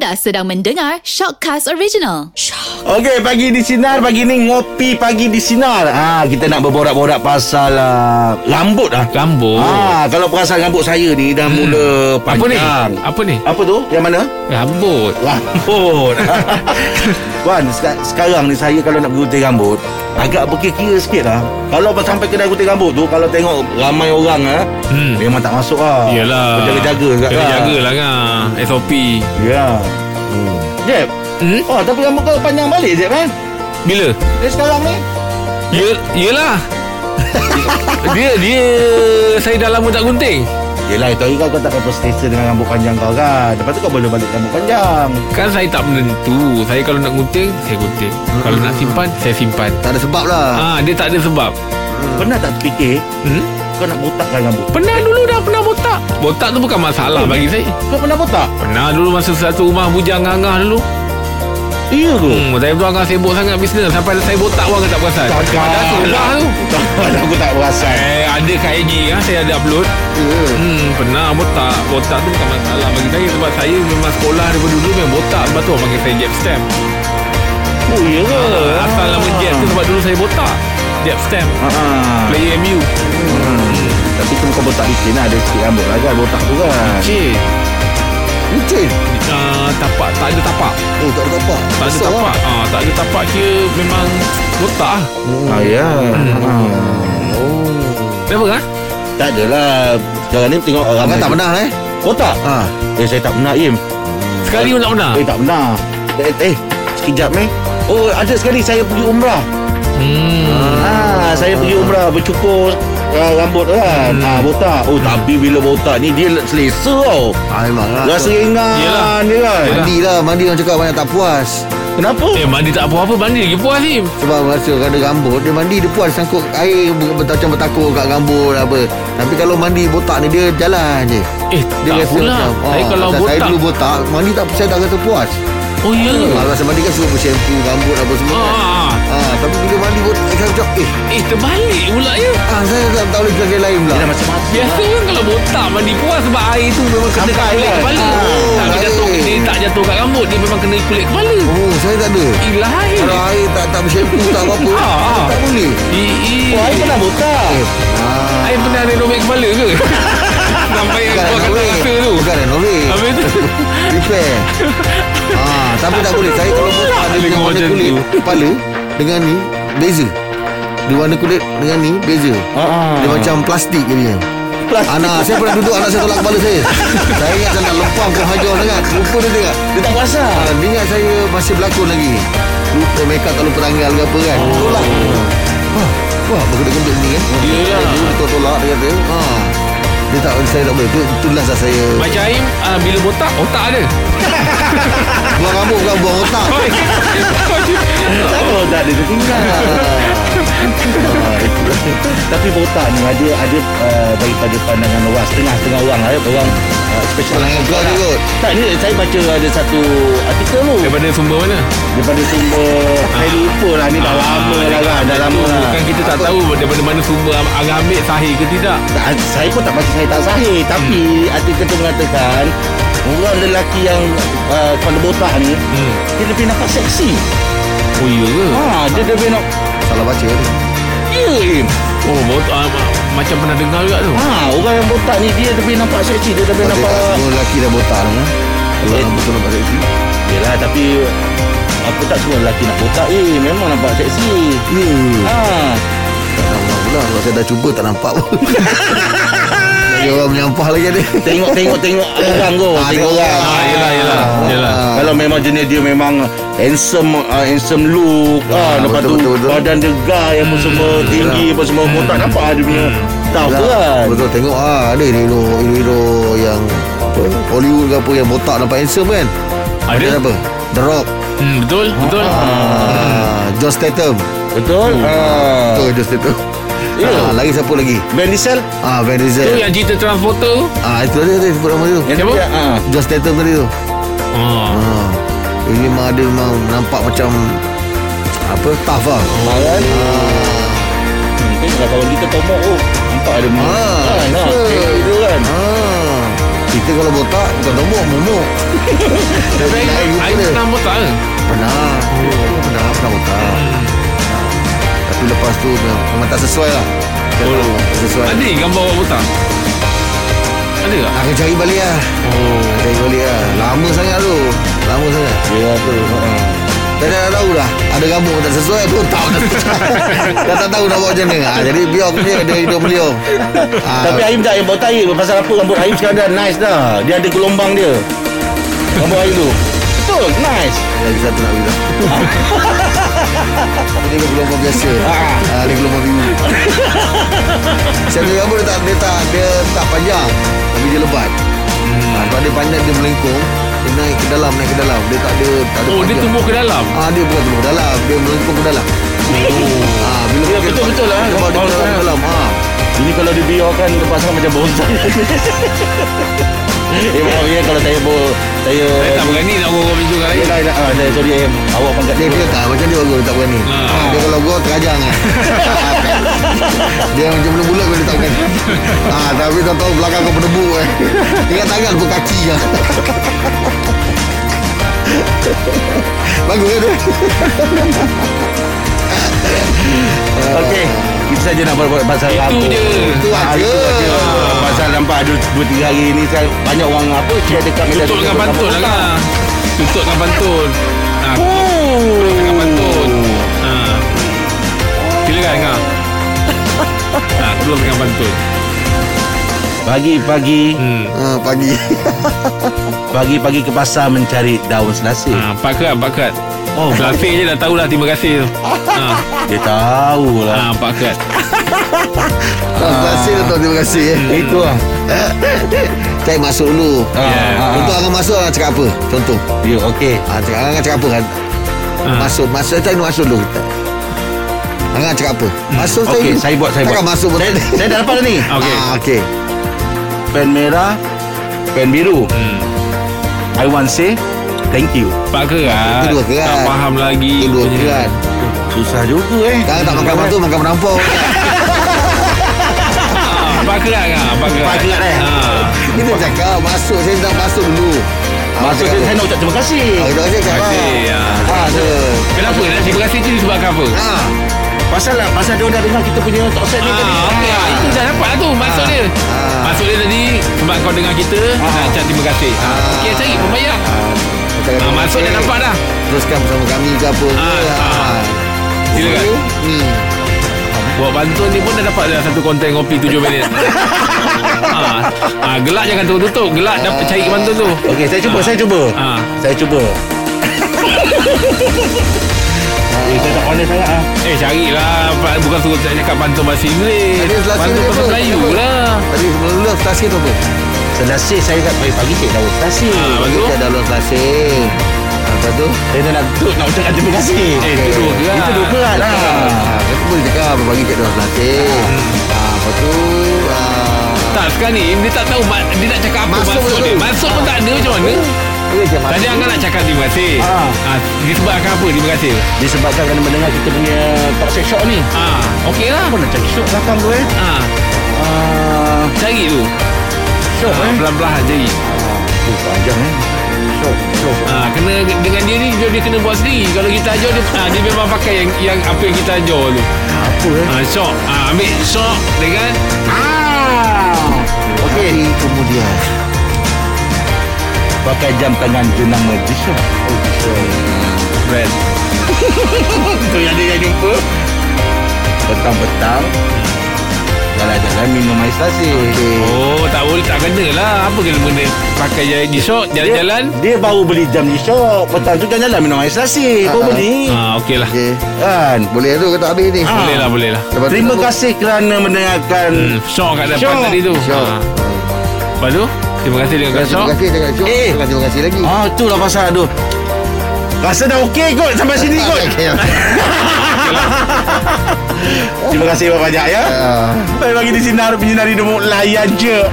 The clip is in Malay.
Anda sedang mendengar Shockcast Original. Okey, pagi di sinar pagi ni ngopi pagi di sinar. Ah, kita nak berborak-borak pasal uh, rambut ah. Rambut. Ah, kalau perasan rambut saya ni dah mula Apa ni? panjang. Apa ni? Apa tu? Yang mana? Rambut. Rambut. Wan, seka- sekarang ni saya kalau nak gunting rambut agak berkira-kira sikit lah. Kalau sampai kedai gunting rambut tu kalau tengok ramai orang ah, Hmm. memang tak masuk lah. Iyalah. Jaga-jaga juga Kena kan. jaga lah kan. SOP. Ya. Hmm. Jeb. Hmm? Oh, tapi rambut kau panjang balik Jeb kan? Bila? Dia sekarang ni. Ya, yelah. dia dia saya dah lama tak gunting. Yelah itu hari kau, kau tak apa stesen dengan rambut panjang kau kan Lepas tu kau boleh balik rambut panjang Kan saya tak menentu. Saya kalau nak gunting, saya gunting. Kalau nak simpan, saya simpan. Tak ada sebab lah Ah, dia tak ada sebab. Pernah tak terfikir Hmm? kau nak botakkan rambut? Pernah dulu dah pernah botak. Botak tu bukan masalah bagi saya. Kau pernah botak? Pernah dulu masa satu rumah bujang ngangah dulu. Iya ke? Hmm, saya tu agak sibuk sangat bisnes sampai saya botak agak tak perasan. Takkan. Dah sudah tu. Takkan aku tak perasan Eh, ada kat IG kan saya ada upload. Hmm, pernah botak. Botak tu bukan masalah bagi saya sebab saya memang sekolah daripada dulu memang botak. Sebab tu orang panggil saya Jeb Stamp. Oh iya ke? Ah, asal nama Jeb tu sebab dulu saya botak. Jeb Stamp. Ah. Player MU. Hmm. Tapi tu bukan botak licin lah Ada sikit rambut lah kan Botak tu kan. Licin Uh, tapak tak ada tapak. Oh tak ada tapak Tak ada Besar tapak. lah. Ah, tak ada tapak kira memang botak lah. Ah ya Ah. Kenapa kan? Tak adalah Sekarang ni tengok orang Abang tak pernah eh Botak? ha. Eh saya tak pernah Im Sekali pun tak pernah. Eh tak pernah Eh, eh sekejap eh Oh ada sekali saya pergi umrah Hmm. Ah, saya pergi umrah bercukur uh, rambut tu kan. Hmm. Ah, botak. Oh, tapi bila botak ni dia selesa tau. ha memang lah Rasa ringan Yelah. dia kan. Yelah. Mandi lah Mandi orang cakap banyak tak puas Kenapa? Eh, mandi tak apa-apa. Mandi lagi puas ni. Sebab rasa ada rambut Dia mandi dia puas Sangkut air Macam bertakur kat rambut apa Tapi kalau mandi botak ni Dia jalan je Eh, Dia tak pula. Saya ah, kalau macam Saya botak. dulu botak Mandi tak saya tak rasa puas Oh, ya. ha, Rasa mandi kan suruh bershampoo Rambut apa semua Ah, kan. ah. ha, Tapi bila mandi botak Saya macam Eh Eh, terbalik pula ya. ah, Saya tak, tak boleh jaga lain pula Dia dah macam-macam. Biasa kan kalau botak mandi puas sebab air tu memang kena Sampai kulit kan? kepala. Oh, tak air. jatuh dia tak jatuh kat rambut, dia memang kena kulit kepala. Oh saya tak ada Ilahi. Kalau air tak tak bershampoo tak apa-apa Ah, ah. Tak boleh I, i, Oh, saya pernah botak. ah, Air pernah renovate kepala ke? Sampai Bukan kau kata renovate rasa tu. Bukan renovate Habis tu. Repair Tapi tak boleh. Saya kalau Dia Tengok dengan warna kulit tu. Kepala Dengan ni Beza. Dia warna kulit Dengan ni Beza. Ah. Dia macam plastik jadinya Plastik. Anak saya pernah duduk Anak saya tolak kepala saya. Saya ingat saya nak lempang ke hajar sangat. Lupa dia tengok. Dia tak perasan. Ah, Dia ingat saya masih berlakon lagi. Lupa make up tak lupa tanggal ke apa kan. Tolak. Wah, wah berkedut-kedut ni kan Yelah. Dia betul tolak dia kata. Ha. Dia tak, saya tak boleh. Itu, itulah lah saya. Macam Aim ah, Bila botak Otak ada. Buang rambut bukan buang otak. Kenapa botak dia tertinggal? Ah. Tapi botak ni ada ada uh, daripada pandangan luas setengah-setengah orang lah ya, orang uh, special. Kot Tak ni saya baca ada satu artikel tu. Daripada sumber mana? daripada sumber saya lupa lah ni dah lama lah kan dah lama lah. Bukan kita tak tahu Daripada mana sumber Abang ambil sahih ke tidak. Tak, saya pun tak pasti saya tak sahih. Tapi artikel tu mengatakan Orang lelaki yang uh, Kalau botak ni Hmm. Dia lebih nampak seksi. Oh iya ke? ha, Dia lebih nak Salah baca. ni Ya Im Oh botak ah, ma- Macam pernah dengar juga tu ha, Orang yang botak ni Dia lebih nampak seksi Dia lebih Tapi nampak semua lelaki dah botak lah Kalau Eh. rambut tu nampak seksi Yelah tapi Apa tak semua lelaki nak botak Eh memang nampak seksi Ya ha. Tak nampak pula Kalau saya dah cuba tak nampak pun Lagi orang menyampah lagi ada Tengok-tengok-tengok orang tu Ah, Tengok tengok orang orang. Ah, yelah. Yelah. Memang jenis dia memang handsome uh, handsome look ah, Ah, lepas betul, tu betul, betul. badan dia gay apa semua tinggi apa semua hmm. tak nampak ada punya tahu Yelah, kan Betul tengok ah ada ni hero hero yang apa Hollywood ke apa yang botak nampak handsome kan. Ada? apa? The Rock. Hmm, betul, betul. Ah, John Statham. betul ah. Betul John Statham. Ya. Ah, lagi siapa lagi? Ben Diesel Ah, Van Tu Diesel. yang cerita transporter tu. Ah, itu dia dia sebut nama dia tu. yang Siapa? dia ah. John Statham tadi tu. Ah. Ah. Ini memang ada memang nampak macam apa tough lah. Ah. Hmm, tengok kawan kita tomok oh nampak ada Ah, kan, ah, betul. tengok dia kan Ah. Kita kalau botak Bukan tombok Momok Tapi dia. pernah botak ke? Pernah Pernah Pernah botak Hmm. Tapi lepas tu Memang, tak sesuai lah Tak Oh. sesuai Ada gambar awak botak? Ada tak? Akan cari balik lah. Oh. Cari balik lah. Lama sangat tu. Lama sangat. Ya tu ha. Dah dah tahu dah. Ada rambut tak sesuai tu Tak dah. Tak tahu nak buat macam mana. Ha, Jadi biar dia Dia hidup beliau. Ha, Tapi Aim tak Aim bawa tahi Pasal apa rambut Aim sekarang dah nice dah. Dia ada gelombang dia. Rambut Aim tu. Betul nice. Lagi satu nak beritahu Dia gelombang biasa ha, Dia gelombang biru Saya tu rambut dia tak Dia tak Dia tak panjang Tapi dia lebat ha, Kalau dia panjang dia melengkung Dia naik ke dalam Naik ke dalam Dia tak ada tak ada Oh dia panjang. tumbuh ke dalam? Ah dia bukan tumbuh dalam, dia melengkung ke dalam. Oh Ah bila Ya, dia betul-betul lah. Kalau dia Bawah dalam sana. dalam. Ah. Ini kalau dibiarkan Lepas macam bonsai Eh maaf ya Kalau saya bawa Saya Saya tak berani nak ngorok pintu kat lain Yelah, yelah. Ah, saya sorry Aim Awak pangkat Dia dia tak macam dia bagus dia tak berani. Ah. Ah. Dia kalau gua terajang kan. dia macam bulat-bulat dia tak berani. ah tapi tak tahu belakang kau berdebu eh. Ingat tangan pun kaki lah. Bagus kan dia? Okey Kita saja nak buat pasal Itu rambut je. Itu Ah, ada 2-3 hari ni saya Banyak orang apa Share dekat media Tutup dengan pantun lah kan? Tutup dengan pantun. Ha, Oh Dengan pantun. Ha. Silakan Kak. Ha, Keluar dengan pantun Pagi-pagi hmm. Ah pagi. Pagi-pagi ke pasar mencari daun selasih ha, Pakat Pakat Oh Selasih je dah tahulah Terima kasih tu ha. Dia tahu lah ha, Pakat Terima kasih tu terima kasih eh. Itu lah Cari masuk dulu. Ah, Yeah. ah, Contoh Angah masuk Angah cakap apa? Contoh. Ya okey Ah, cakap, Angah cakap apa kan? ha. Masuk, masuk cari masuk dulu kita. Angah cakap apa? Masuk saya Okey saya buat saya Takkan buat masuk saya, saya dah dapat dah ni Okey Ah, okey. Pen merah Pen biru hmm. I want say Thank you Pak kerat Itu dua kerat. Tak faham lagi Itu dua kerat. Susah juga eh Sekarang tak makan batu, makan merampok. ha, Pak kerat kan Pak kerat Pak kerat, eh? ha. Kita cakap masuk, saya nak masuk dulu. Ah, dia saya apa? nak ucap terima kasih Ah, Terima kasih Terima kasih. Ah, tu. Kenapa nak terima kasih tu disebabkan apa Ah, Pasal lah Pasal dia dah dengar kita punya talk set ni tadi Ah, okey. Ah, itu dah lah tu maksud dia. Ah. Maksud dia tadi sebab kau dengar kita Ah. nak ucap terima kasih. Ah. Okey, cari pembayar. ah, Ah, maksud dah kasih. dapat dah. Teruskan bersama kami ke apa. Ah, ke. ah. Silakan. Hmm. Buat bantuan ni pun dah dapat dah satu konten kopi 7 minit. ah. ah, gelak jangan tutup-tutup. Gelak dapat cari bantuan tu. Okey saya cuba Saya cuba Ah. Saya cuba Eh, saya tak pandai sangat ah. Eh carilah Bukan suruh saya cakap pantun bahasa Inggeris Pantun ni bahasa? Melayu Apa? lah Tadi dulu stasi tu apa? Selasih saya kat pagi-pagi cek daun selasih. Ah, Bagi Betul. kita dalam stasi. Apa tu? Saya dah nak tutup nak ucapkan terima kasih. Eh itu dua kerat Itu dua kerat lah. Ah, Kita boleh cakap Bagi kat dalam stasi. Ah, Lepas tu ah, Tak sekarang ni Dia tak tahu Dia nak cakap apa Masuk dia Maksud pun tak ada macam mana Je masuk Tadi Angah nak cakap terima kasih Ah. ah. Disebabkan apa terima kasih Disebabkan kerana mendengar kita punya talk set shock ni. ah. Okey lah Apa nak cari shock belakang tu eh? ah. Ah, Cari tu shock ah, eh? Pelan-pelan jadi Oh, panjang eh. Ah, Kena dengan dia ni Dia, dia kena buat sendiri Kalau kita ajar dia ah, Dia memang pakai yang, yang Apa yang kita ajar tu Apa eh? ah, Shock ah, Ambil shock Dengan Ah. Okey Kemudian Pakai jam tangan jenama G-Shock. Oh, G-Shock. Brand Itu yang dia jumpa. Petang-petang. Jalan-jalan minum air selasih. Okey Oh tak boleh Tak kena lah Apa kena benda Pakai jalan di shock Jalan-jalan Dia, dia baru beli jam G-Shock. Petang tu jalan-jalan minum air selasih. Baru Ah, ah. beli. ah, Okey lah Okey Kan? Boleh tu kata habis ni Ah. Boleh lah boleh lah Lepas Terima kasih kerana mendengarkan hmm, Shock kat depan tadi tu Syok ah. Lepas tu Terima kasih dengan Terima kasih dengan Syok Eh. Terima terima kasih lagi Ah itulah pasal tu. Rasa dah okey kot sampai sini kot. Okey, okey. Terima kasih banyak ya. Ah. Bagi di sinar penyinari demo layan je.